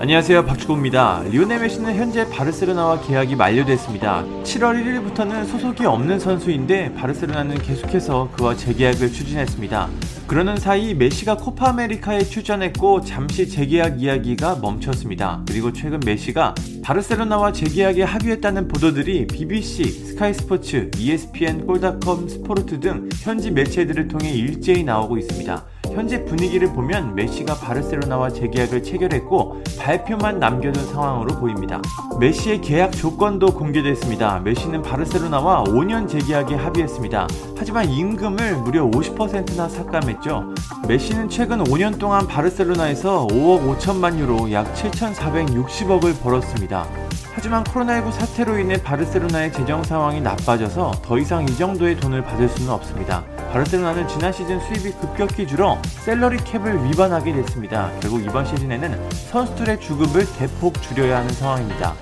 안녕하세요 박주호입니다. 리오넬 메시는 현재 바르셀로나와 계약이 만료됐습니다. 7월 1일부터는 소속이 없는 선수인데 바르셀로나는 계속해서 그와 재계약을 추진했습니다. 그러는 사이 메시가 코파 아메리카에 출전했고 잠시 재계약 이야기가 멈췄습니다. 그리고 최근 메시가 바르셀로나와 재계약에 합의했다는 보도들이 BBC, 스카이 스포츠, ESPN, 골닷컴, 스포르트 등 현지 매체들을 통해 일제히 나오고 있습니다. 현재 분위기를 보면 메시가 바르셀로나와 재계약을 체결했고 발표만 남겨둔 상황으로 보입니다. 메시의 계약 조건도 공개됐습니다. 메시는 바르셀로나와 5년 재계약에 합의했습니다. 하지만 임금을 무려 50%나 삭감했죠. 메시는 최근 5년 동안 바르셀로나에서 5억 5천만 유로 약 7,460억을 벌었습니다. 하지만 코로나19 사태로 인해 바르셀로나의 재정 상황이 나빠져서 더 이상 이 정도의 돈을 받을 수는 없습니다. 바르셀로나는 지난 시즌 수입이 급격히 줄어 셀러리 캡을 위반하게 됐습니다. 결국 이번 시즌에는 선수들의 주급을 대폭 줄여야 하는 상황입니다.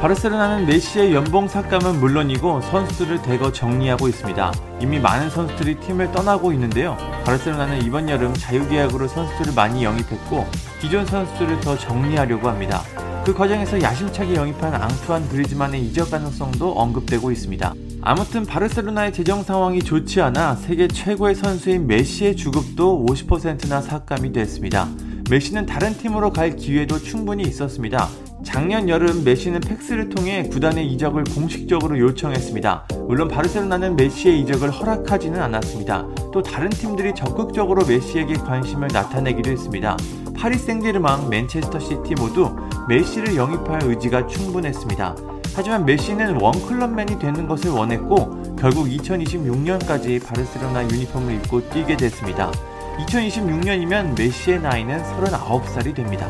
바르셀로나는 메시의 연봉 삭감은 물론이고 선수들을 대거 정리하고 있습니다. 이미 많은 선수들이 팀을 떠나고 있는데요. 바르셀로나는 이번 여름 자유계약으로 선수들을 많이 영입했고 기존 선수들을 더 정리하려고 합니다. 그 과정에서 야심차게 영입한 앙투안 그리즈만의 이적 가능성도 언급되고 있습니다. 아무튼 바르셀로나의 재정 상황이 좋지 않아 세계 최고의 선수인 메시의 주급도 50%나 삭감이 됐습니다. 메시는 다른 팀으로 갈 기회도 충분히 있었습니다. 작년 여름 메시는 팩스를 통해 구단의 이적을 공식적으로 요청했습니다. 물론 바르셀로나는 메시의 이적을 허락하지는 않았습니다. 또 다른 팀들이 적극적으로 메시에게 관심을 나타내기도 했습니다. 파리 생제르맹, 맨체스터 시티 모두 메시를 영입할 의지가 충분했습니다. 하지만 메시는 원클럽맨이 되는 것을 원했고 결국 2026년까지 바르셀로나 유니폼을 입고 뛰게 됐습니다. 2026년이면 메시의 나이는 39살이 됩니다.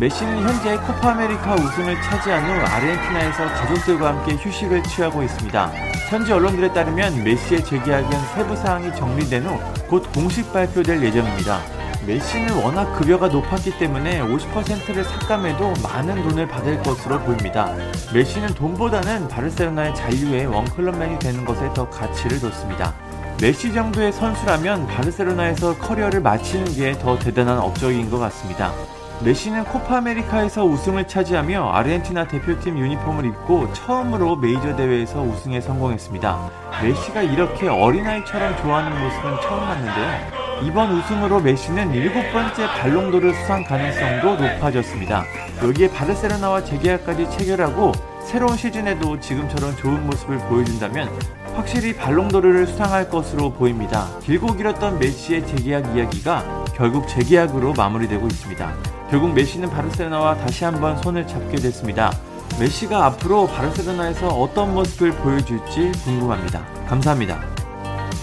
메시는 현재 코파 아메리카 우승을 차지한 후 아르헨티나에서 가족들과 함께 휴식을 취하고 있습니다. 현지 언론들에 따르면 메시의 재계약은 세부 사항이 정리된 후 곧 공식 발표될 예정입니다. 메시는 워낙 급여가 높았기 때문에 50%를 삭감해도 많은 돈을 받을 것으로 보입니다. 메시는 돈보다는 바르셀로나의 잔류에 원클럽맨이 되는 것에 더 가치를 뒀습니다. 메시 정도의 선수라면 바르셀로나에서 커리어를 마치는 게 더 대단한 업적인 것 같습니다. 메시는 코파 아메리카에서 우승을 차지하며 아르헨티나 대표팀 유니폼을 입고 처음으로 메이저 대회에서 우승에 성공했습니다. 메시가 이렇게 어린아이처럼 좋아하는 모습은 처음 봤는데요. 이번 우승으로 메시는 일곱 번째 발롱도르 수상 가능성도 높아졌습니다. 여기에 바르셀로나와 재계약까지 체결하고 새로운 시즌에도 지금처럼 좋은 모습을 보여준다면 확실히 발롱도르를 수상할 것으로 보입니다. 길고 길었던 메시의 재계약 이야기가 결국 재계약으로 마무리되고 있습니다. 결국 메시는 바르셀로나와 다시 한번 손을 잡게 됐습니다. 메시가 앞으로 바르셀로나에서 어떤 모습을 보여줄지 궁금합니다. 감사합니다.